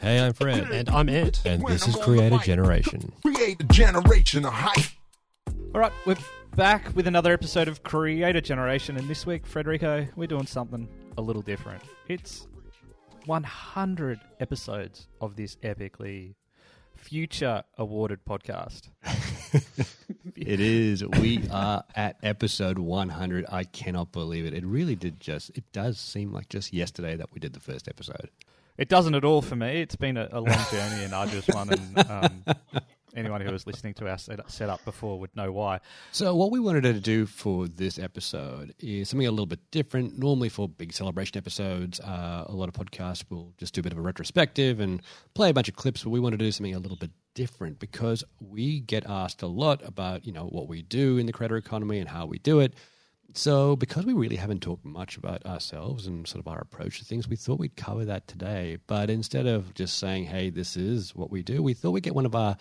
Hey, I'm Fred. And I'm Ant. And this is Creator Generation. Create a generation of hype. All right, we're back with another episode of Creator Generation, and this week, Frederico, we're doing something a little different. It's 100 episodes of this epically future awarded podcast. It is. We are at episode 100. I cannot believe it. It really did just, it does seem like just yesterday that we did the first episode. It doesn't at all for me. It's been a, a long journey and arduous one, and um, anyone who was listening to our set, setup before would know why. So, what we wanted to do for this episode is something a little bit different. Normally, for big celebration episodes, uh, a lot of podcasts will just do a bit of a retrospective and play a bunch of clips, but we want to do something a little bit different because we get asked a lot about you know what we do in the creator economy and how we do it. So, because we really haven't talked much about ourselves and sort of our approach to things, we thought we'd cover that today. But instead of just saying, hey, this is what we do, we thought we'd get one of our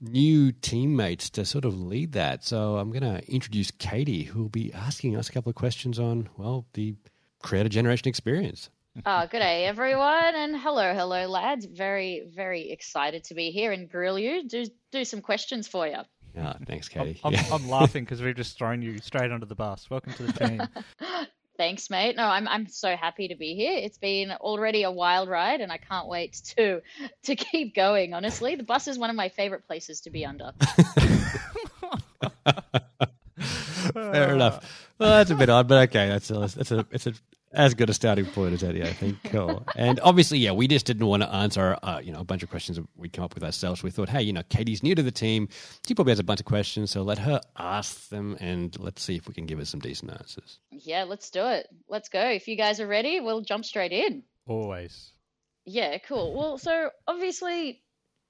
new teammates to sort of lead that. So, I'm going to introduce Katie, who will be asking us a couple of questions on, well, the creator generation experience. Ah, oh, good day, everyone, and hello, hello, lads. Very, very excited to be here and grill you. Do do some questions for you. Yeah, oh, thanks, Katie. I'm, Yeah. I'm laughing because we've just thrown you straight under the bus. Welcome to the team. Thanks, mate. No, I'm I'm so happy to be here. It's been already a wild ride, and I can't wait to to keep going. Honestly, the bus is one of my favorite places to be under. Fair enough. Well, that's a bit odd, but okay. That's a, that's a it's a as good a starting point as any, I think. Cool. And obviously, yeah, we just didn't want to answer, uh, you know, a bunch of questions that we come up with ourselves. We thought, hey, you know, Katie's new to the team. She probably has a bunch of questions, so let her ask them, and let's see if we can give her some decent answers. Yeah, let's do it. Let's go. If you guys are ready, we'll jump straight in. Always. Yeah, cool. Well, so obviously,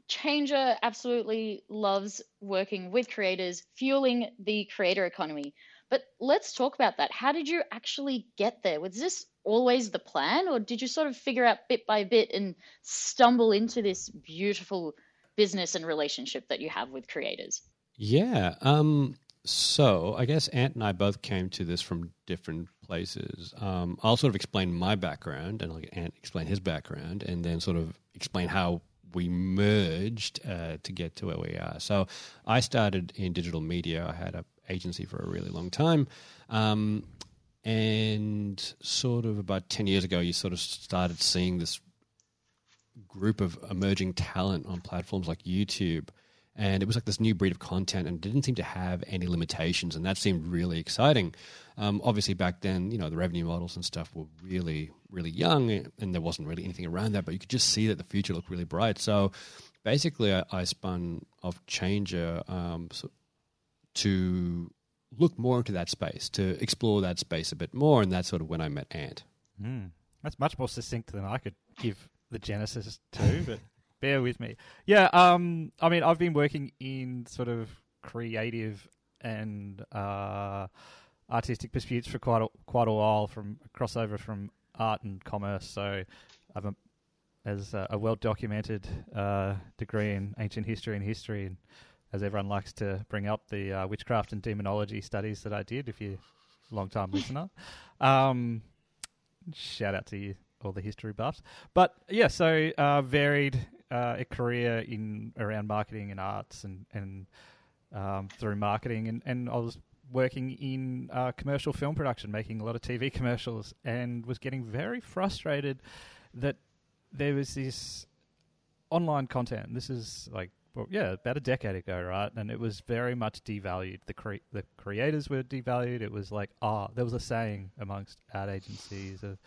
Changer absolutely loves working with creators, fueling the creator economy. But let's talk about that. How did you actually get there? Was this always the plan, or did you sort of figure out bit by bit and stumble into this beautiful business and relationship that you have with creators? Yeah. Um. So I guess Ant and I both came to this from different places. Um, I'll sort of explain my background, and I'll let Ant explain his background, and then sort of explain how we merged uh, to get to where we are. So I started in digital media. I had a agency for a really long time. Um, and sort of about 10 years ago, you sort of started seeing this group of emerging talent on platforms like YouTube. And it was like this new breed of content and didn't seem to have any limitations. And that seemed really exciting. Um, obviously, back then, you know, the revenue models and stuff were really, really young and there wasn't really anything around that. But you could just see that the future looked really bright. So basically, I, I spun off Changer um, so to look more into that space, to explore that space a bit more, and that's sort of when I met Ant. Mm. That's much more succinct than I could give the genesis to, but bear with me. Yeah, um, I mean, I've been working in sort of creative and uh, artistic pursuits for quite a, quite a while, from crossover from art and commerce. So I've a, as a, a well documented uh, degree in ancient history and history, and as everyone likes to bring up the uh, witchcraft and demonology studies that I did, if you're a long time listener. Um, shout out to you, all the history buffs. But yeah, so uh, varied uh, a career in around marketing and arts and and um, through marketing, and, and I was working in uh, commercial film production, making a lot of TV commercials, and was getting very frustrated that there was this online content. This is like well, yeah, about a decade ago, right? And it was very much devalued. The cre- the creators were devalued. It was like, ah, oh, there was a saying amongst ad agencies of,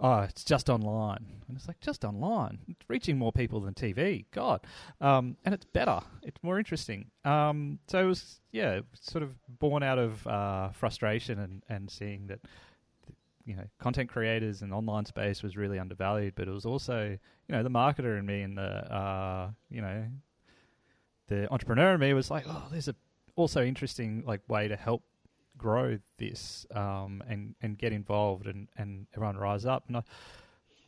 oh, it's just online, and it's like just online, it's reaching more people than TV. God, um, and it's better. It's more interesting. Um, so it was, yeah, sort of born out of uh, frustration and and seeing that. You know, content creators and online space was really undervalued, but it was also, you know, the marketer in me and the, uh, you know, the entrepreneur in me was like, oh, there's a also interesting like way to help grow this um, and and get involved and, and everyone rise up. And I,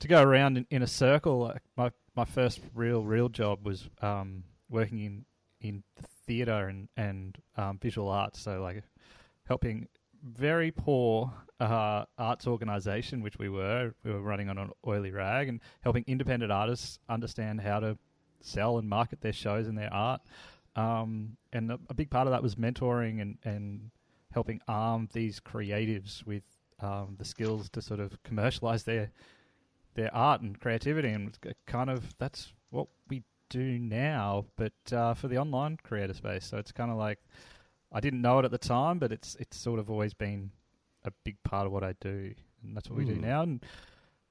to go around in, in a circle, like my my first real real job was um, working in in theatre and and um, visual arts. So like helping very poor uh, arts organization, which we were. We were running on an oily rag and helping independent artists understand how to sell and market their shows and their art. Um, and a, a big part of that was mentoring and, and helping arm these creatives with um, the skills to sort of commercialize their their art and creativity. And kind of that's what we do now, but uh, for the online creator space. So it's kind of like I didn't know it at the time, but it's it's sort of always been a big part of what I do, and that's what we do Mm. now. And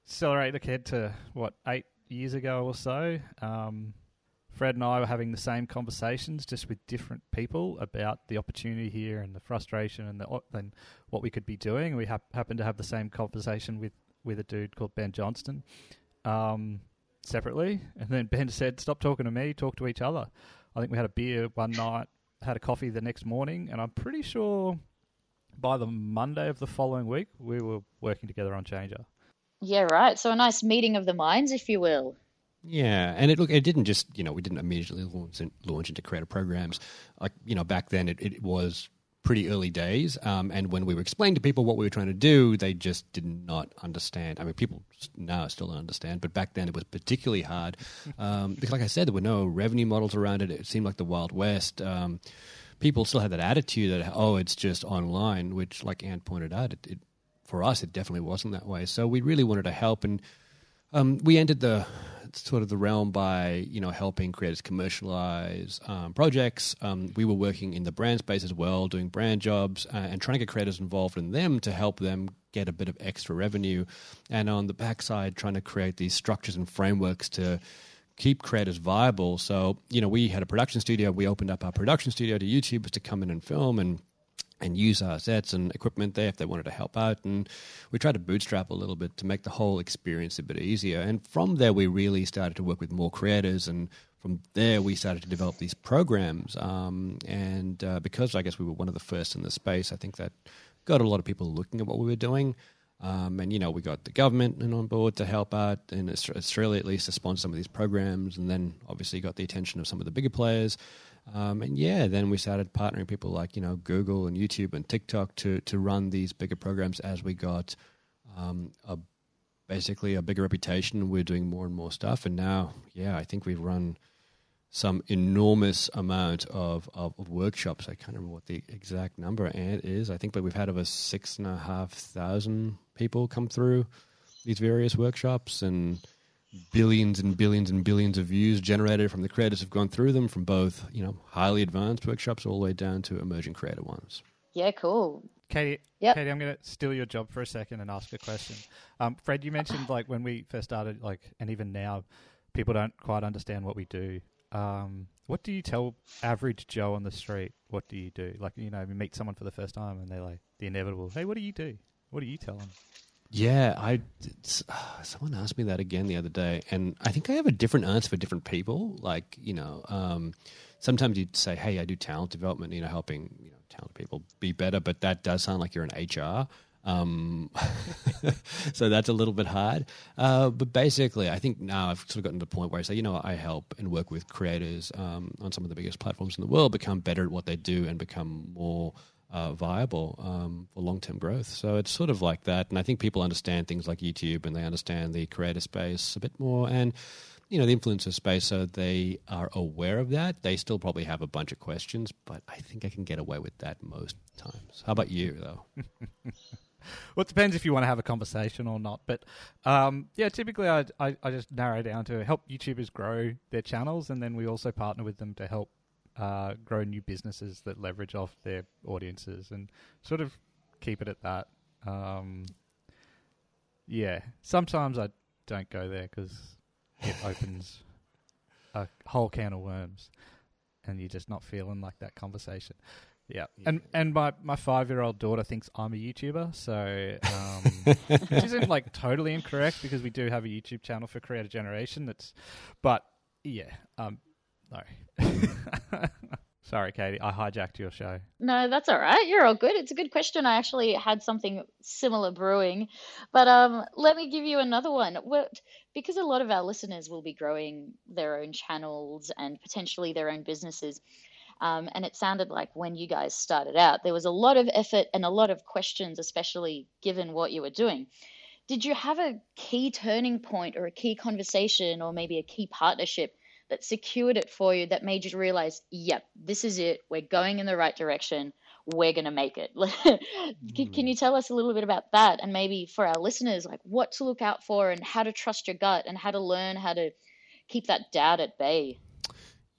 accelerate ahead to what eight years ago or so. Um, Fred and I were having the same conversations, just with different people about the opportunity here and the frustration and the and what we could be doing. We hap- happened to have the same conversation with with a dude called Ben Johnston, um, separately, and then Ben said, "Stop talking to me, talk to each other." I think we had a beer one night, had a coffee the next morning, and I'm pretty sure by the Monday of the following week we were working together on Changer. Yeah, right. So a nice meeting of the minds, if you will. Yeah, and it look it didn't just you know we didn't immediately launch in, launch into creative programs. Like you know back then it, it was pretty early days um, and when we were explaining to people what we were trying to do they just did not understand. I mean people now still don't understand but back then it was particularly hard um, because like I said there were no revenue models around it. It seemed like the wild west um, people still had that attitude that oh it's just online which like Ant pointed out it, it for us it definitely wasn't that way. So we really wanted to help and um, we entered the sort of the realm by you know helping creators commercialize um, projects. Um, we were working in the brand space as well, doing brand jobs uh, and trying to get creators involved in them to help them get a bit of extra revenue. And on the backside, trying to create these structures and frameworks to keep creators viable. So you know, we had a production studio. We opened up our production studio to YouTubers to come in and film and and use our sets and equipment there if they wanted to help out. And we tried to bootstrap a little bit to make the whole experience a bit easier. And from there, we really started to work with more creators. And from there, we started to develop these programs. Um, and uh, because I guess we were one of the first in the space, I think that got a lot of people looking at what we were doing. Um, and you know, we got the government in on board to help out in Australia, at least, to sponsor some of these programs, and then obviously got the attention of some of the bigger players. Um, and yeah, then we started partnering people like you know Google and YouTube and TikTok to to run these bigger programs as we got um, a basically a bigger reputation. We're doing more and more stuff, and now yeah, I think we've run some enormous amount of, of, of workshops. I can't remember what the exact number is. I think, but we've had over six and a half thousand people come through these various workshops and billions and billions and billions of views generated from the creators who've gone through them from both you know highly advanced workshops all the way down to emerging creator ones Yeah, cool. Katie, Yep. Katie, I'm going to steal your job for a second and ask a question. Um, Fred, you mentioned like when we first started, like, and even now, people don't quite understand what we do. Um, what do you tell average Joe on the street? What do you do? Like, you know, we meet someone for the first time and they're like the inevitable. Hey, what do you do? What do you tell them? Yeah i uh, someone asked me that again the other day and i think i have a different answer for different people like you know um, sometimes you'd say hey i do talent development you know helping you know talented people be better but that does sound like you're an hr um, so that's a little bit hard. Uh, but basically, I think now I've sort of gotten to the point where I say, you know, I help and work with creators um, on some of the biggest platforms in the world become better at what they do and become more uh, viable um, for long term growth. So it's sort of like that. And I think people understand things like YouTube and they understand the creator space a bit more. And you know the influencer space, so they are aware of that. They still probably have a bunch of questions, but I think I can get away with that most times. How about you, though? Well, it depends if you want to have a conversation or not. But um, yeah, typically I, I, I just narrow down to help YouTubers grow their channels, and then we also partner with them to help uh, grow new businesses that leverage off their audiences and sort of keep it at that. Um, yeah, sometimes I don't go there because it opens a whole can of worms, and you're just not feeling like that conversation. Yeah, and and my, my five year old daughter thinks I'm a YouTuber, so um, which isn't like totally incorrect because we do have a YouTube channel for Creator Generation. That's, but yeah, um, no, sorry, Katie, I hijacked your show. No, that's all right. You're all good. It's a good question. I actually had something similar brewing, but um, let me give you another one. What, because a lot of our listeners will be growing their own channels and potentially their own businesses. Um, and it sounded like when you guys started out, there was a lot of effort and a lot of questions, especially given what you were doing. Did you have a key turning point or a key conversation or maybe a key partnership that secured it for you that made you realize, yep, this is it. We're going in the right direction. We're going to make it. can, can mm-hmm. you tell us a little bit about that? And maybe for our listeners, like what to look out for and how to trust your gut and how to learn how to keep that doubt at bay?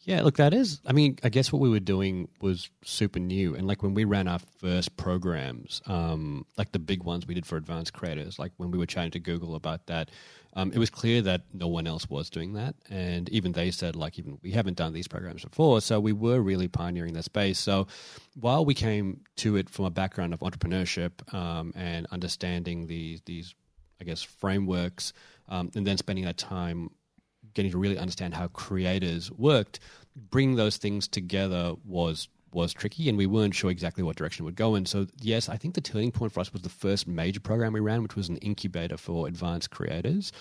Yeah, look, that is. I mean, I guess what we were doing was super new, and like when we ran our first programs, um, like the big ones we did for advanced creators, like when we were chatting to Google about that, um, it was clear that no one else was doing that, and even they said like, even we haven't done these programs before, so we were really pioneering that space. So while we came to it from a background of entrepreneurship um, and understanding these these, I guess, frameworks, um, and then spending that time getting to really understand how creators worked, bringing those things together was was tricky, and we weren't sure exactly what direction it would go in. So, yes, I think the turning point for us was the first major program we ran, which was an incubator for advanced creators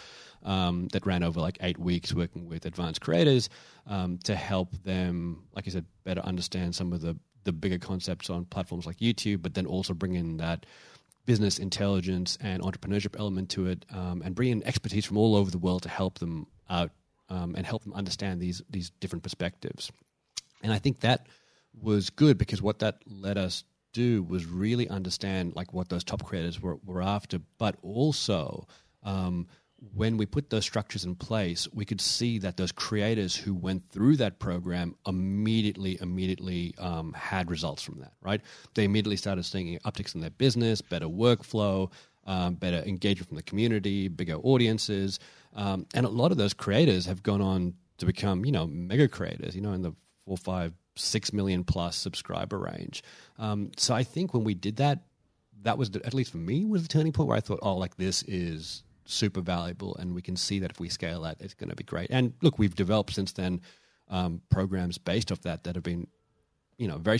um, that ran over like eight weeks, working with advanced creators um, to help them, like I said, better understand some of the the bigger concepts on platforms like YouTube, but then also bring in that business intelligence and entrepreneurship element to it, um, and bring in expertise from all over the world to help them out um, and help them understand these these different perspectives. And I think that was good because what that let us do was really understand like what those top creators were, were after, but also um, when we put those structures in place, we could see that those creators who went through that program immediately, immediately um, had results from that. Right? They immediately started seeing upticks in their business, better workflow, um, better engagement from the community, bigger audiences. Um, and a lot of those creators have gone on to become, you know, mega creators, you know, in the four, five, six million plus subscriber range. Um, so I think when we did that, that was, at least for me, was the turning point where I thought, oh, like this is super valuable. And we can see that if we scale that, it's going to be great. And look, we've developed since then um, programs based off that that have been, you know, very,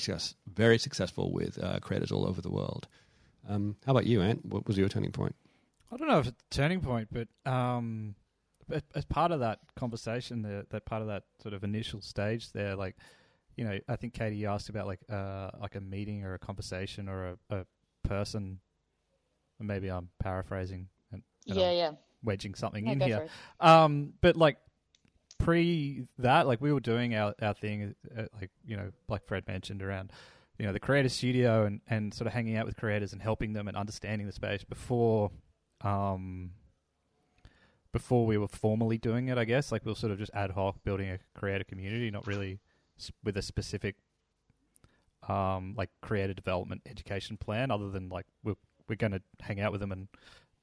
very successful with uh, creators all over the world. Um, how about you, Ant? What was your turning point? I don't know if it's a turning point, but um, as part of that conversation, the, that part of that sort of initial stage there, like, you know, I think Katie asked about like uh, like a meeting or a conversation or a, a person. Maybe I'm paraphrasing and, and yeah, I'm yeah, wedging something yeah in here. Um, but like pre that, like we were doing our our thing, uh, like you know, like Fred mentioned around, you know, the creator studio and and sort of hanging out with creators and helping them and understanding the space before, um, before we were formally doing it. I guess like we were sort of just ad hoc building a creator community, not really s- with a specific, um, like creator development education plan, other than like we're we're going to hang out with them and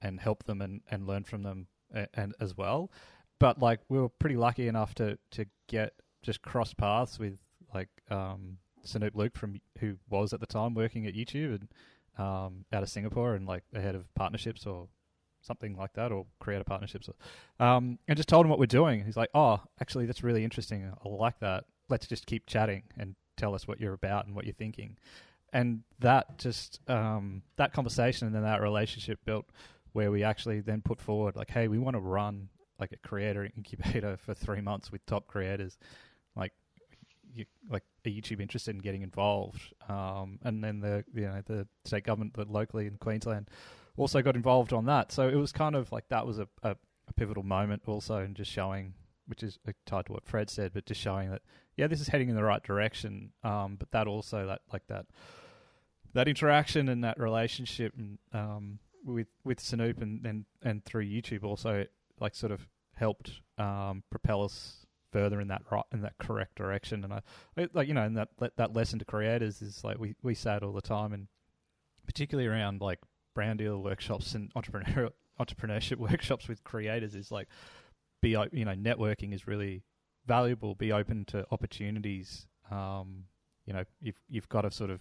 and help them and, and learn from them and, and as well. But like we were pretty lucky enough to to get just cross paths with like um Sanoop Luke from who was at the time working at YouTube and um out of Singapore and like the head of partnerships or something like that or creator partnerships um and just told him what we're doing. He's like, "Oh, actually that's really interesting. I like that. Let's just keep chatting and tell us what you're about and what you're thinking." And that just um that conversation and then that relationship built where we actually then put forward like, hey, we want to run like a creator incubator for three months with top creators. Like, you, like, YouTube interested in getting involved? Um, and then the you know the state government, the locally in Queensland, also got involved on that. So it was kind of like that was a, a, a pivotal moment also, and just showing, which is uh, tied to what Fred said, but just showing that yeah, this is heading in the right direction. Um, but that also that like that that interaction and that relationship and um, with with Sanoop and, and and through YouTube also like sort of helped um, propel us further in that right in that correct direction. And I like you know, and that that- lesson to creators is like we we say it all the time, and particularly around like brand deal workshops and entrepreneur entrepreneurship workshops with creators is like be you know networking is really valuable. Be open to opportunities. Um, you know, you've you've got to sort of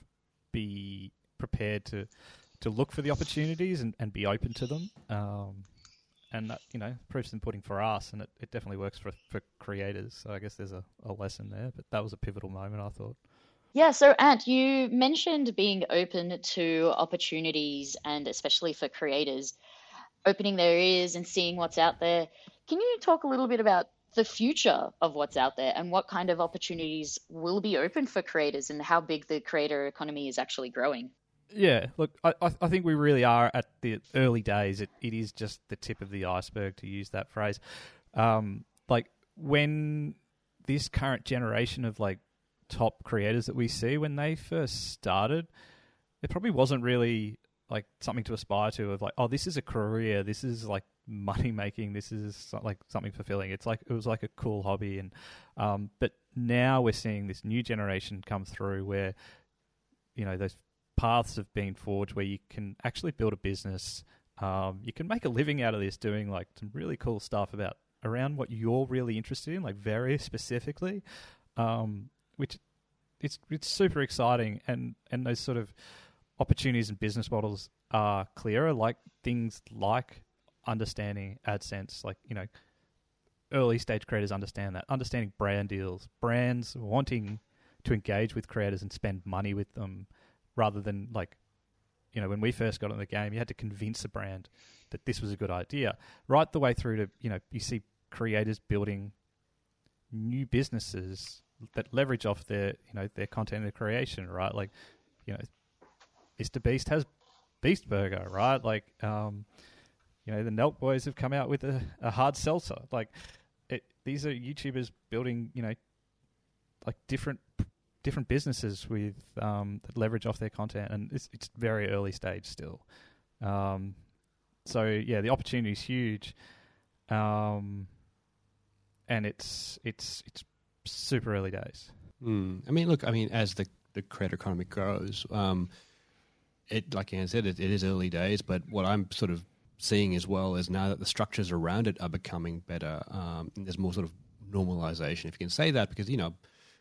be prepared to to look for the opportunities and, and be open to them. Um, and that, you know, proofs in for us, and it, it definitely works for for creators. So I guess there's a, a lesson there, but that was a pivotal moment, I thought. Yeah, so Ant, you mentioned being open to opportunities and especially for creators, opening their ears and seeing what's out there. Can you talk a little bit about the future of what's out there and what kind of opportunities will be open for creators and how big the creator economy is actually growing. Yeah, look, I, I think we really are at the early days. It, it is just the tip of the iceberg, to use that phrase. Um, like when this current generation of like top creators that we see, when they first started, it probably wasn't really like something to aspire to. Of like, oh, this is a career. This is like money making. This is like something fulfilling. It's like it was like a cool hobby, and um, but now we're seeing this new generation come through where you know those paths have been forged where you can actually build a business. Um, you can make a living out of this doing like some really cool stuff about around what you're really interested in, like very specifically, um, which it's it's super exciting and and those sort of opportunities and business models are clearer, like things like understanding AdSense, like you know, early stage creators understand that, understanding brand deals, brands wanting to engage with creators and spend money with them, rather than like, you know, when we first got in the game, you had to convince a brand that this was a good idea, right the way through to you know, you see creators building new businesses that leverage off their you know their content and creation, right? Like, you know, Mr. Beast has Beast Burger, right? Like, um, you know, the Nelk Boys have come out with a, a hard seltzer. Like, it, these are YouTubers building, you know, like different different businesses with um, that leverage off their content, and it's it's very early stage still. Um, so yeah, the opportunity is huge, um, and it's it's it's super early days. Mm. I mean, look, I mean, as the the creator economy grows, um, it like Ant said, it, it is early days. But what I'm sort of seeing as well is now that the structures around it are becoming better. Um, there's more sort of normalization, if you can say that, because you know,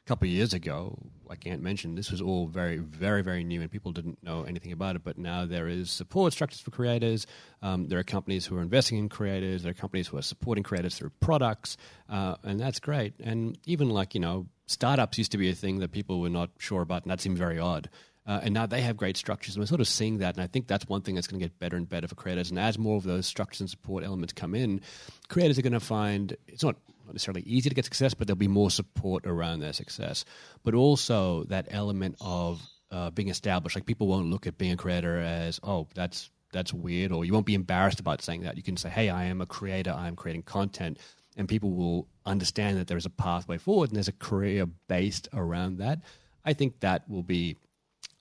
couple of years ago, like Ant mentioned, this was all very, very, very new, and people didn't know anything about it. But now there is support structures for creators. Um, there are companies who are investing in creators. There are companies who are supporting creators through products, uh, and that's great. And even like you know, startups used to be a thing that people were not sure about, and that seemed very odd. Uh, and now they have great structures, and we're sort of seeing that. And I think that's one thing that's going to get better and better for creators. And as more of those structures and support elements come in, creators are going to find it's not necessarily easy to get success, but there'll be more support around their success. But also that element of uh, being established, like people won't look at being a creator as oh that's that's weird, or you won't be embarrassed about saying that. You can say, hey, I am a creator, I am creating content. And people will understand that there is a pathway forward and there's a career based around that. I think that will be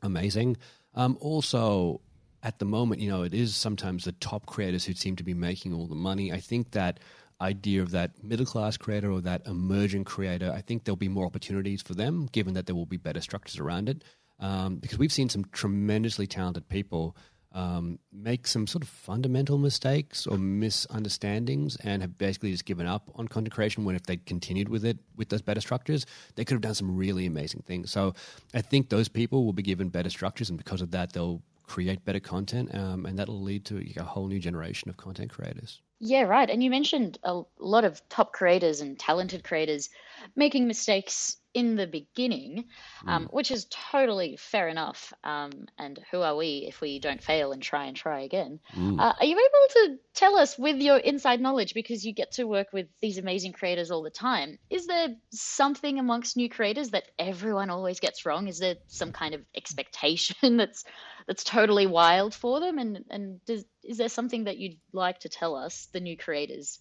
amazing. Um, also, at the moment, you know, it is sometimes the top creators who seem to be making all the money. I think that idea of that middle class creator or that emerging creator, I think there'll be more opportunities for them, given that there will be better structures around it. Um, because we've seen some tremendously talented people um, make some sort of fundamental mistakes or misunderstandings and have basically just given up on content creation when if they'd continued with it with those better structures, they could have done some really amazing things. So I think those people will be given better structures, and because of that, they'll create better content, um, and that'll lead to a whole new generation of content creators. Yeah, right. And you mentioned a lot of top creators and talented creators making mistakes in the beginning, um, mm. which is totally fair enough. Um, and who are we if we don't fail and try and try again? Mm. Uh, are you able to tell us with your inside knowledge, because you get to work with these amazing creators all the time, is there something amongst new creators that everyone always gets wrong? Is there some kind of expectation that's that's totally wild for them? And and does, is there something that you'd like to tell us, the new creators?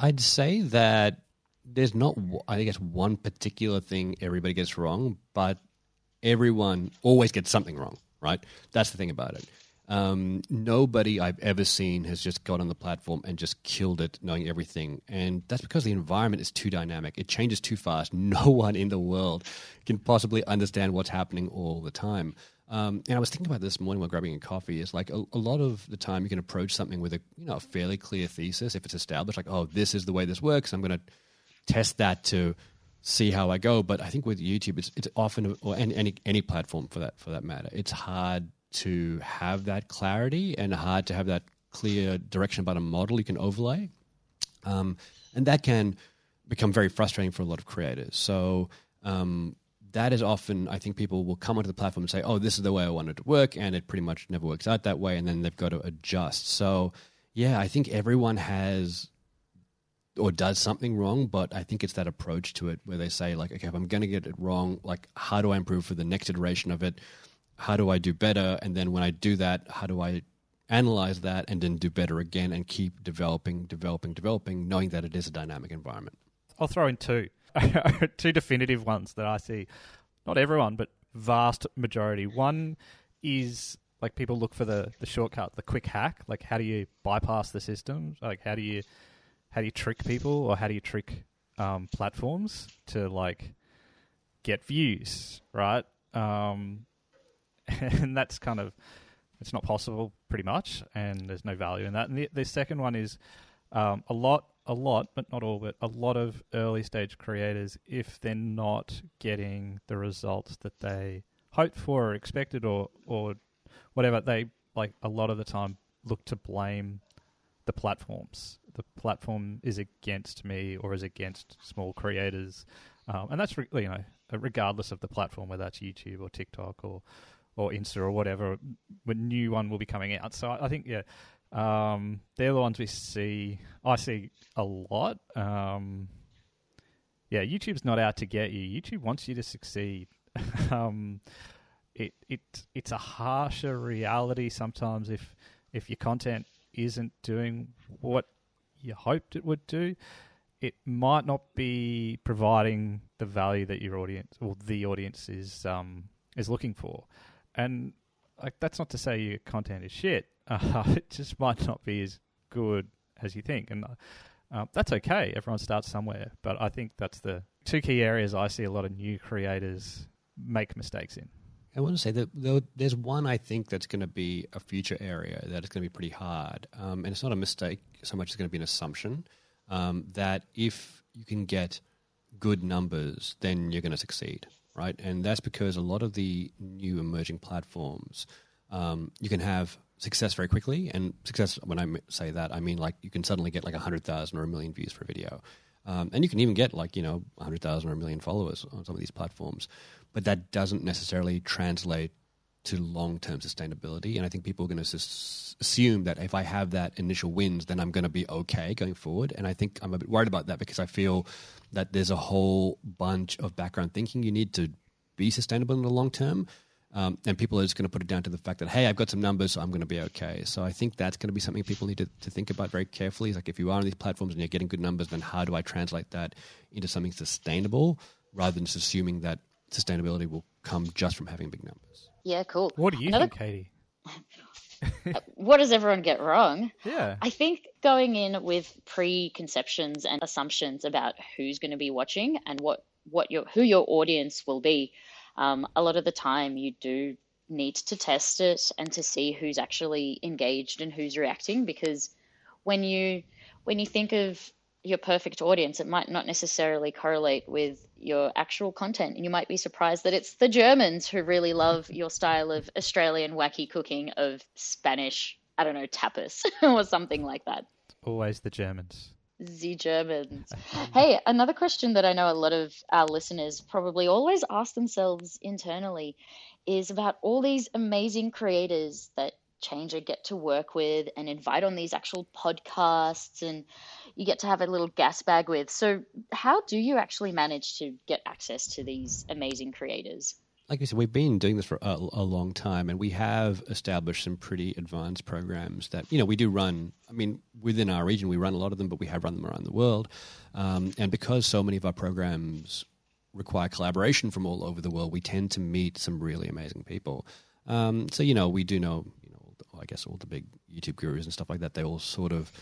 I'd say that there's not, I guess, one particular thing everybody gets wrong, but everyone always gets something wrong, right? That's the thing about it. Um, nobody I've ever seen has just got on the platform and just killed it, knowing everything. And that's because the environment is too dynamic. It changes too fast. No one in the world can possibly understand what's happening all the time. Um, and I was thinking about this morning while grabbing a coffee. Is like a, a, lot of the time you can approach something with a you know a fairly clear thesis if it's established. Like, oh, this is the way this works. I'm going to test that to see how I go. But I think with YouTube, it's it's often or any any platform for that for that matter, it's hard to have that clarity and hard to have that clear direction about a model you can overlay, um, and that can become very frustrating for a lot of creators. So. Um, that is often, I think people will come onto the platform and say, oh, this is the way I want it to work. And it pretty much never works out that way. And then they've got to adjust. So, yeah, I think everyone has or does something wrong, but I think it's that approach to it where they say like, okay, if I'm going to get it wrong, like how do I improve for the next iteration of it? How do I do better? And then when I do that, how do I analyze that and then do better again and keep developing, developing, developing, knowing that it is a dynamic environment. I'll throw in two, two definitive ones that I see. Not everyone, but vast majority. One is like people look for the the shortcut, the quick hack. Like how do you bypass the system? Like how do you how do you trick people or how do you trick um, platforms to like get views, right? Um, and that's kind of it's not possible, pretty much, and there's no value in that. And the, the second one is um, a lot, a lot, but not all, but a lot of early stage creators, if they're not getting the results that they hoped for or expected or or whatever, they like a lot of the time look to blame the platforms. The platform is against me or is against small creators, um, and that's re- you know regardless of the platform, whether that's YouTube or TikTok or or Insta or whatever, a new one will be coming out. So I think yeah, um, they're the ones we see. I see a lot. Um, yeah, YouTube's not out to get you. YouTube wants you to succeed. um, it it it's a harsher reality sometimes if if your content isn't doing what you hoped it would do. It might not be providing the value that your audience or the audience is um, is looking for. And like that's not to say your content is shit. Uh, it just might not be as good as you think, and uh, that's okay. Everyone starts somewhere, but I think that's the two key areas I see a lot of new creators make mistakes in. I want to say that there's one I think that's going to be a future area that is going to be pretty hard, um, and it's not a mistake so much as going to be an assumption um, that if you can get good numbers, then you're going to succeed right? And that's because a lot of the new emerging platforms, um, you can have success very quickly. And success, when I say that, I mean like you can suddenly get like 100,000 or a million views for a video. Um, and you can even get like, you know, 100,000 or a million followers on some of these platforms. But that doesn't necessarily translate to long term sustainability. And I think people are going to assume that if I have that initial wins, then I'm going to be okay going forward. And I think I'm a bit worried about that because I feel that there's a whole bunch of background thinking you need to be sustainable in the long term. Um, and people are just going to put it down to the fact that, hey, I've got some numbers, so I'm going to be okay. So I think that's going to be something people need to, to think about very carefully. Like if you are on these platforms and you're getting good numbers, then how do I translate that into something sustainable rather than just assuming that sustainability will come just from having big numbers? Yeah, cool. What do you Another... think, Katie? what does everyone get wrong? Yeah. I think going in with preconceptions and assumptions about who's going to be watching and what what your who your audience will be, um, a lot of the time you do need to test it and to see who's actually engaged and who's reacting because when you when you think of your perfect audience, it might not necessarily correlate with your actual content. And you might be surprised that it's the Germans who really love your style of Australian wacky cooking of Spanish, I don't know, tapas or something like that. Always the Germans. The Germans. Uh-huh. hey, another question that I know a lot of our listeners probably always ask themselves internally is about all these amazing creators that Change I get to work with and invite on these actual podcasts and you get to have a little gas bag with. So, how do you actually manage to get access to these amazing creators? Like I said, we've been doing this for a, a, long time, and we have established some pretty advanced programs that you know we do run. I mean, within our region, we run a lot of them, but we have run them around the world. Um, and because so many of our programs require collaboration from all over the world, we tend to meet some really amazing people. Um, so you know, we do know I guess all the big YouTube gurus and stuff like that, they all sort of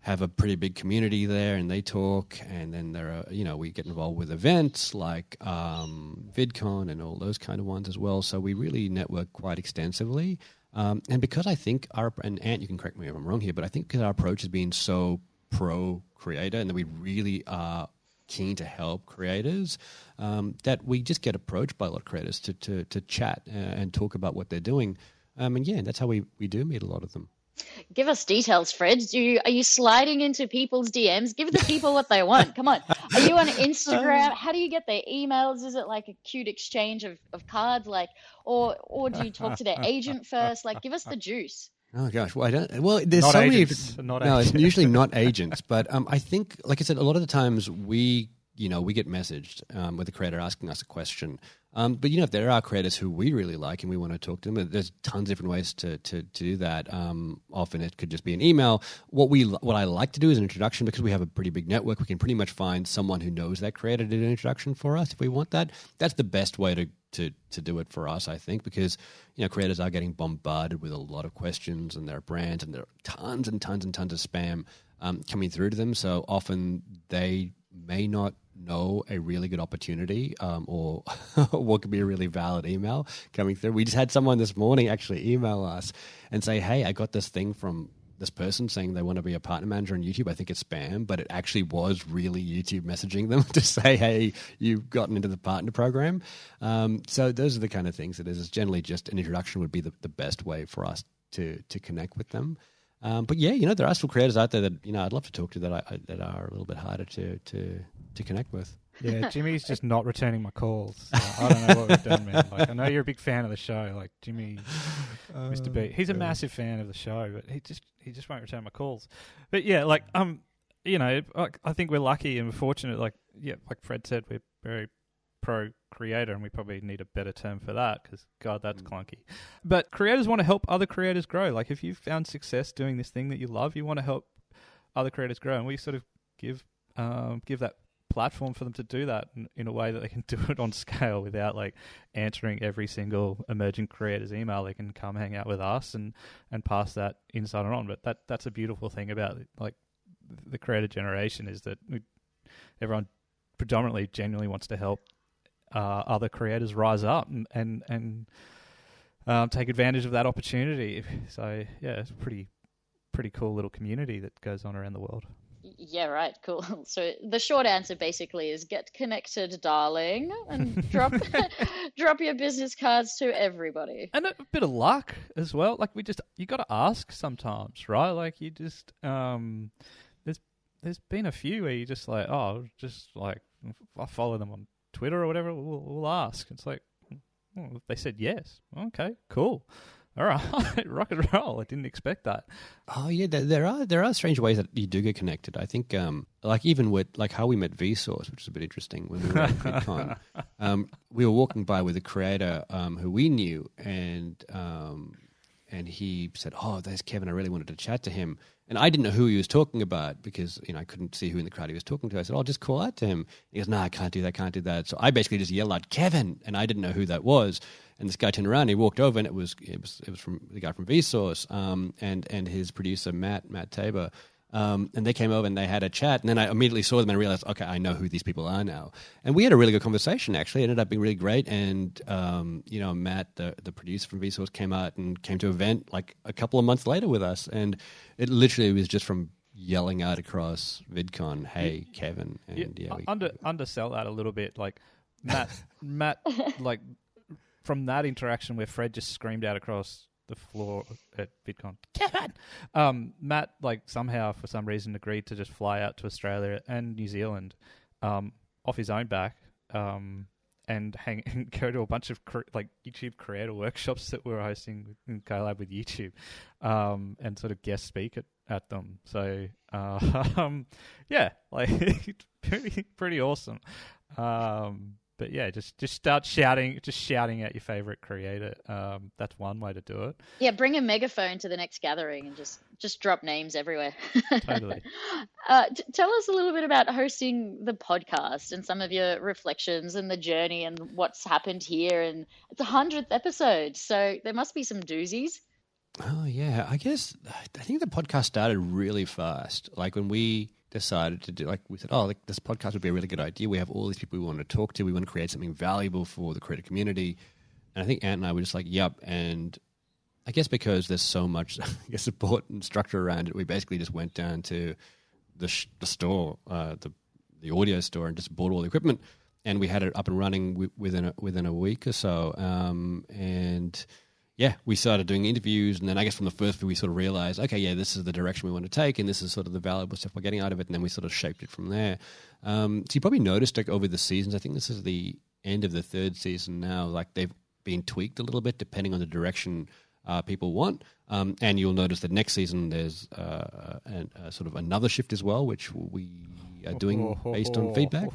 have a pretty big community there and they talk and then there are you know we get involved with events like um, vidcon and all those kind of ones as well. So we really network quite extensively. Um, and because i think our and ant you can correct me if i'm wrong here but i think because our approach has been so pro creator and that we really are keen to help creators um, that we just get approached by a lot of creators to, to, to chat uh, and talk about what they're doing um, and yeah, that's how we, we do meet a lot of them. Give us details, Fred. Do you, are you sliding into people's DMs? Give the people what they want. Come on. Are you on Instagram? How do you get their emails? Is it like a cute exchange of, of cards, like, or or do you talk to their agent first? Like, give us the juice. Oh gosh, well, I don't. Well, there's Not so agents, many. not no, it's usually not agents, but um, I think, like I said, a lot of the times we, you know, we get messaged um, with a creator asking us a question. Um, but you know, if there are creators who we really like and we want to talk to them, there's tons of different ways to to, to do that. Um, often it could just be an email. What we what I like to do is an introduction because we have a pretty big network. We can pretty much find someone who knows that creator to do an introduction for us if we want that. That's the best way to to to do it for us, I think, because you know creators are getting bombarded with a lot of questions and their brands, and there are tons and tons and tons of spam um, coming through to them. So often they may not know a really good opportunity um, or what could be a really valid email coming through. We just had someone this morning actually email us and say, "Hey, I got this thing from." This person saying they want to be a partner manager on YouTube. I think it's spam, but it actually was really YouTube messaging them to say, "Hey, you've gotten into the partner program." Um, so those are the kind of things it is. It's generally just an introduction would be the, the best way for us to to connect with them. Um, but yeah, you know, there are still creators out there that you know I'd love to talk to that I, I, that are a little bit harder to to to connect with. Yeah, Jimmy's just not returning my calls. So I don't know what we've done, man. Like, I know you're a big fan of the show. Like Jimmy, Mr. B, he's a massive fan of the show, but he just he just won't return my calls. But yeah, like um, you know, like, I think we're lucky and we're fortunate. Like yeah, like Fred said, we're very pro creator, and we probably need a better term for that because God, that's clunky. But creators want to help other creators grow. Like if you've found success doing this thing that you love, you want to help other creators grow, and we sort of give um, give that platform for them to do that in, in a way that they can do it on scale without like answering every single emerging creator's email. They can come hang out with us and and pass that insight on. But that that's a beautiful thing about like the creator generation is that we, everyone predominantly genuinely wants to help uh, other creators rise up and and, and um, take advantage of that opportunity. So yeah, it's a pretty pretty cool little community that goes on around the world. Yeah, right. Cool. So the short answer basically is get connected, darling, and drop drop your business cards to everybody. and a bit of luck as well. Like we just you got to ask sometimes, right? Like you just um, there's there's been a few where you just like oh, just like I follow them on Twitter or whatever. We'll, we'll ask. It's like oh, they said yes. Okay, cool. All right, rock and roll. I didn't expect that. Oh yeah, there, there are there are strange ways that you do get connected. I think, um, like even with like how we met Vsauce, which is a bit interesting when we were at VidCon. um, we were walking by with a creator um, who we knew, and um, and he said, "Oh, there's Kevin. I really wanted to chat to him." And I didn't know who he was talking about because you know I couldn't see who in the crowd he was talking to. I said, "I'll just call out to him." He goes, "No, I can't do that. Can't do that." So I basically just yelled out, "Kevin!" and I didn't know who that was. And this guy turned around, he walked over, and it was it was it was from the guy from Vsauce, um, and and his producer Matt Matt Tabor. Um, and they came over and they had a chat, and then I immediately saw them and realized, okay, I know who these people are now. And we had a really good conversation. Actually, it ended up being really great. And um, you know, Matt, the the producer from Vsauce, came out and came to an event like a couple of months later with us, and it literally was just from yelling out across VidCon, "Hey, Kevin!" And yeah, uh, we, under undersell that a little bit. Like Matt, Matt, like from that interaction where Fred just screamed out across the floor at VidCon, Kevin. Um, Matt, like somehow for some reason, agreed to just fly out to Australia and New Zealand, um, off his own back. Um, and hang and go to a bunch of like YouTube creator workshops that we were hosting in collab with YouTube, um, and sort of guest speak at, at them. So, uh, um, yeah, like pretty pretty awesome. Um, but yeah, just just start shouting, just shouting at your favorite creator. Um, that's one way to do it. Yeah, bring a megaphone to the next gathering and just just drop names everywhere. Totally. uh, t- tell us a little bit about hosting the podcast and some of your reflections and the journey and what's happened here. And it's a hundredth episode, so there must be some doozies. Oh yeah, I guess I think the podcast started really fast. Like when we decided to do, like we said, oh, like, this podcast would be a really good idea. We have all these people we want to talk to. We want to create something valuable for the creator community. And I think Ant and I were just like, yep. And I guess because there's so much guess, support and structure around it, we basically just went down to the sh- the store, uh, the the audio store, and just bought all the equipment. And we had it up and running w- within a, within a week or so. Um, and yeah, we started doing interviews, and then I guess from the first few, we sort of realized, okay, yeah, this is the direction we want to take, and this is sort of the valuable stuff we're getting out of it, and then we sort of shaped it from there. Um, so you probably noticed like over the seasons, I think this is the end of the third season now, like they've been tweaked a little bit depending on the direction uh, people want. Um, and you'll notice that next season there's uh, uh, sort of another shift as well, which we doing based on feedback,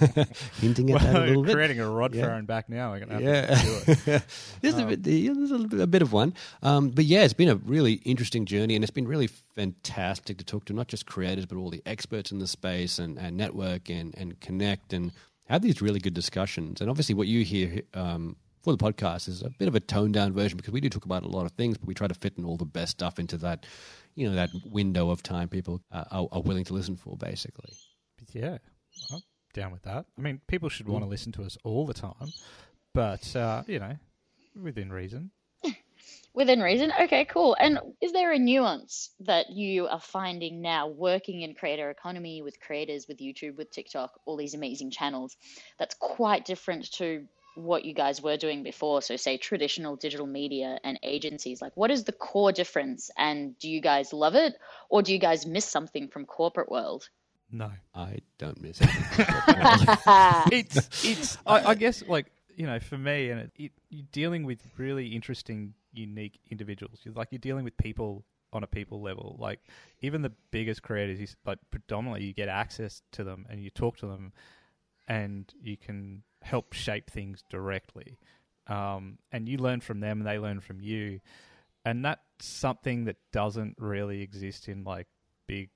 hinting at that a little bit. creating a rod Yeah. throwing back now. I'm gonna have Yeah, to do it. there's, a bit, there's a, bit, a bit of one, um, but yeah, it's been a really interesting journey, and it's been really fantastic to talk to not just creators but all the experts in the space and, and network and, and connect and have these really good discussions. And obviously, what you hear um, for the podcast is a bit of a toned down version because we do talk about a lot of things, but we try to fit in all the best stuff into that, you know, that window of time people uh, are, are willing to listen for, basically. Yeah, I'm down with that. I mean, people should want to listen to us all the time, but uh, you know, within reason. Within reason. Okay, cool. And is there a nuance that you are finding now working in creator economy with creators, with YouTube, with TikTok, all these amazing channels that's quite different to what you guys were doing before? So, say traditional digital media and agencies. Like, what is the core difference? And do you guys love it, or do you guys miss something from corporate world? No, I don't miss it. it's it's. I, I guess like you know, for me, and it, it, you're dealing with really interesting, unique individuals. You're like you're dealing with people on a people level. Like even the biggest creators, you, s- like predominantly, you get access to them and you talk to them, and you can help shape things directly. Um, and you learn from them, and they learn from you, and that's something that doesn't really exist in like big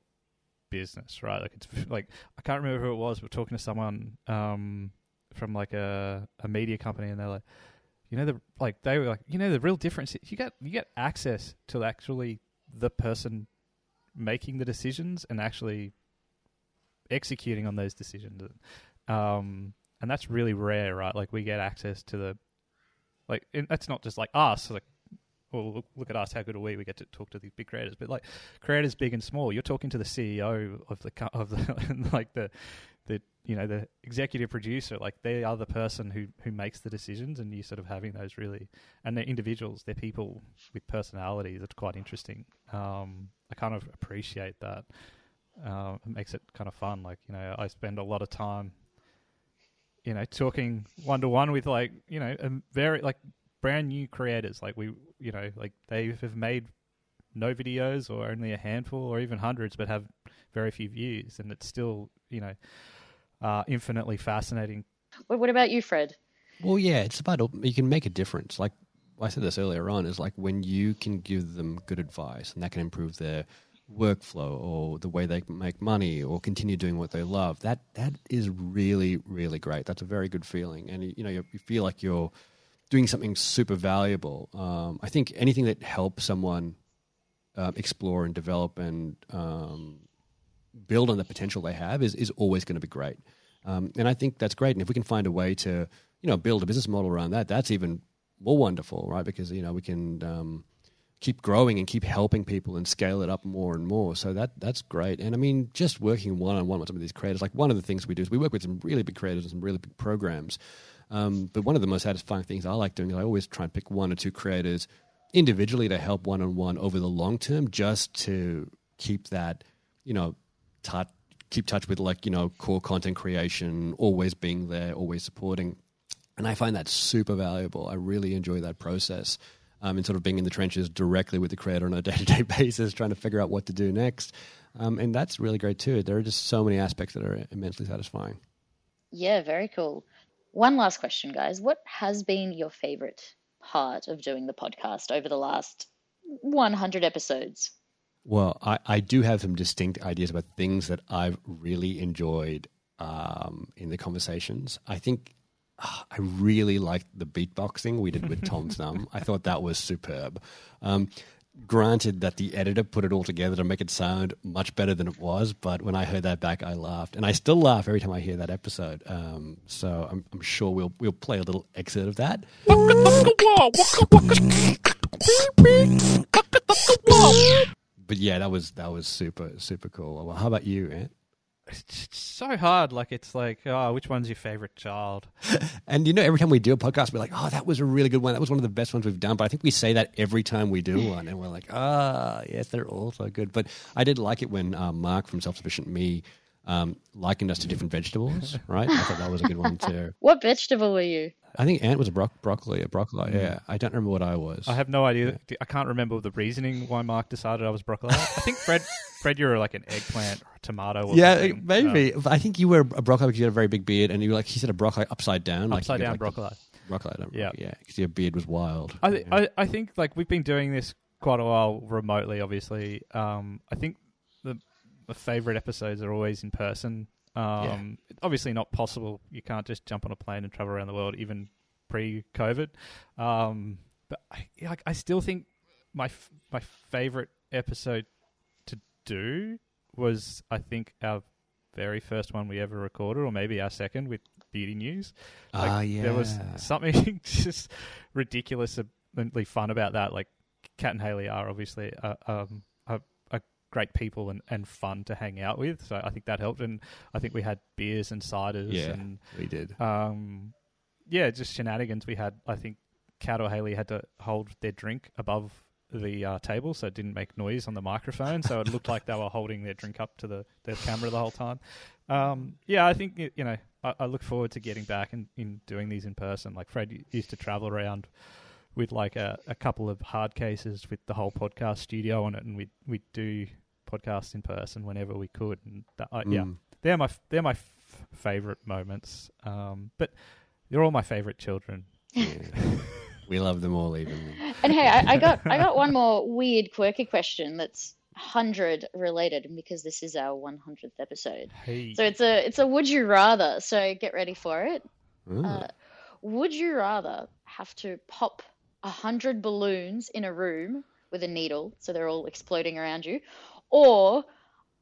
business, right? Like it's like I can't remember who it was, but talking to someone um, from like a a media company, and they're like, you know, the like they were like, you know, the real difference is you get you get access to actually the person making the decisions and actually executing on those decisions, um, and that's really rare, right? Like we get access to the like and that's not just like us, like. Well, look, look at us! How good are we? We get to talk to these big creators, but like creators, big and small. You're talking to the CEO of the of the like the the you know the executive producer. Like they are the person who who makes the decisions, and you sort of having those really and they're individuals. They're people with personalities. It's quite interesting. Um, I kind of appreciate that. Uh, it makes it kind of fun. Like you know, I spend a lot of time, you know, talking one to one with like you know, a very like brand new creators. Like we, you know, like they have made no videos or only a handful or even hundreds, but have very few views, and it's still you know, uh, infinitely fascinating. What, what about you, Fred? Well, yeah, it's about you can make a difference. Like I said this earlier on, is like when you can give them good advice and that can improve their workflow or the way they make money or continue doing what they love. That that is really really great. That's a very good feeling, and you, you know you, you feel like you're doing something super valuable. Um, I think anything that helps someone uh, explore and develop and um, build on the potential they have is is always going to be great. Um, and I think that's great. And if we can find a way to, you know, build a business model around that, that's even more wonderful, right? Because you know we can um, keep growing and keep helping people and scale it up more and more. So that that's great. And I mean, just working one on one with some of these creators, like one of the things we do is we work with some really big creators and some really big programs. Um, but one of the most satisfying things I like doing is I always try and pick one or two creators individually to help one on one over the long term, just to keep that, you know, touch, keep touch with like you know core content creation, always being there, always supporting. And I find that super valuable. I really enjoy that process. Um, and sort of being in the trenches directly with the creator on a day to day basis, trying to figure out what to do next. Um, and that's really great too. There are just so many aspects that are immensely satisfying. Yeah, very cool. One last question, guys. What has been your favorite part of doing the podcast over the last 100 episodes? Well, I, I do have some distinct ideas about things that I've really enjoyed um, in the conversations. I think ah, I really liked the beatboxing we did with Tom Thumb. I thought that was superb. Um, granted that the editor put it all together to make it sound much better than it was, but when I heard that back, I laughed, and I still laugh every time I hear that episode. Um, so I'm, I'm sure we'll we'll play a little excerpt of that. But yeah, that was that was super super cool. Well, how about you, Ant? It's so hard. Like it's like, oh, which one's your favorite child? And you know, every time we do a podcast, we're like, "Oh, that was a really good one. That was one of the best ones we've done." But I think we say that every time we do one, and we're like, "Ah, yes, they're all so good." But I did like it when um, Mark from Self Sufficient Me um, likened us to different vegetables. Right? I thought that was a good one too. What vegetable were you? I think Ant was a bro- broccoli, a broccoli. Yeah, I don't remember what I was. Mm. I have no idea. I can't remember the reasoning why Mark decided I was broccoli. I think Fred, Fred, you were like an eggplant or tomato. Or yeah, something. maybe. But I think you were a broccoli because you had a very big beard, and you were like he said a broccoli upside down, like upside you down like, broccoli. Broccoli, Yeah. yeah, because your beard was wild. I, th- Yeah. I I think like we've been doing this quite a while remotely. Obviously, um, I think the the favorite episodes are always in person. Um, Obviously, not possible. You can't just jump on a plane and travel around the world, even pre-COVID. Um, but I, like, I still think my f- my favorite episode to do was, I think, our very first one we ever recorded, or maybe our second with beauty news. Like, Ah, yeah. There was something just ridiculously fun about that. Like, Cat and Haley are obviously uh, um, great people and, and fun to hang out with. So I think that helped. And I think we had beers and ciders Yeah. and we did. um, yeah, just shenanigans. We had, I think, Cat or Haley had to hold their drink above the uh, table so it didn't make noise on the microphone. so it looked like they were holding their drink up to the their camera the whole time. Um, yeah, I think you know I, I look forward to getting back and in doing these in person. Like Fred used to travel around with like a, a couple of hard cases with the whole podcast studio on it, and we we do podcasts in person whenever we could. And that, uh, yeah, Mm. they're my they're my f- favorite moments. Um, but they're all my favorite children. Yeah. we love them all evenly. And hey, I, I got I got one more weird, quirky question that's hundred related because this is our one hundredth episode. Hey, So it's a it's a would you rather. So get ready for it. Uh, would you rather have to pop a hundred balloons in a room with a needle, so they're all exploding around you, or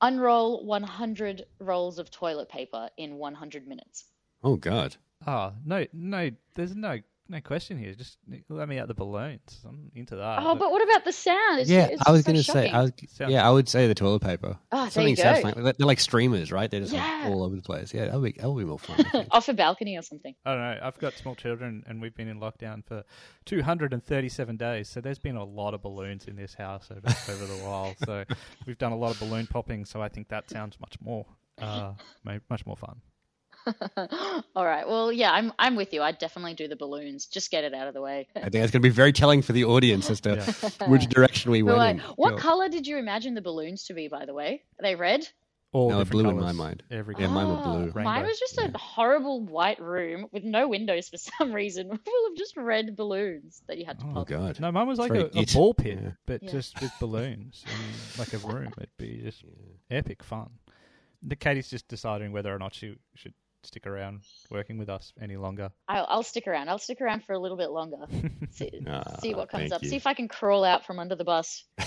unroll 100 rolls of toilet paper in 100 minutes? oh God. oh no, no, there's no no question here. Just let me out the balloons. I'm into that. Oh, but what about the sound? It's, yeah, it's I was so going to say. I was, Sound- yeah, I would say the toilet paper. Oh, there you go. satisfying. They're like streamers, right? They're just like, all over the place. Yeah, that'll be that'll be more fun. Off a balcony or something. I don't know. I've got small children, and we've been in lockdown for 237 days. So there's been a lot of balloons in this house over, over the while. So we've done a lot of balloon popping. So I think that sounds much more, uh, much more fun. All right. Well, yeah, I'm I'm with you. I'd definitely do the balloons. Just get it out of the way. I think that's going to be very telling for the audience as to Yeah. which direction we went like, what Cool. color did you imagine the balloons to be? By the way, are they red? All No, different blue in my mind. Every Yeah, mine were blue. Rainbow. Mine was just a horrible white room with no windows for some reason, full of just red balloons that you had to Oh, Oh pop. God. No, mine was like a, a ball pit, Yeah. but Yeah. just with balloons and like a room. It'd be just epic fun. The Katie's just deciding whether or not she should stick around working with us any longer. I'll, I'll stick around. I'll stick around for a little bit longer. See, Ah, see what comes up. you. See if I can crawl out from under the bus.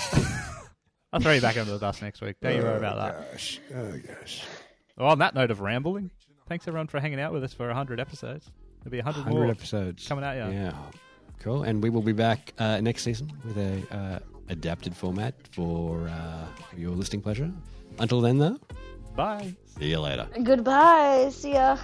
I'll throw you back under the bus next week. Don't you worry about that. Gosh. Oh, gosh. Well, on that note of rambling, thanks everyone for hanging out with us for 100 episodes. There'll be 100 100 more episodes. coming out, you. Yeah. Cool. And we will be back uh, next season with a uh, adapted format for, uh, for your listening pleasure. Until then, though, Bye. see you later. Goodbye. See ya.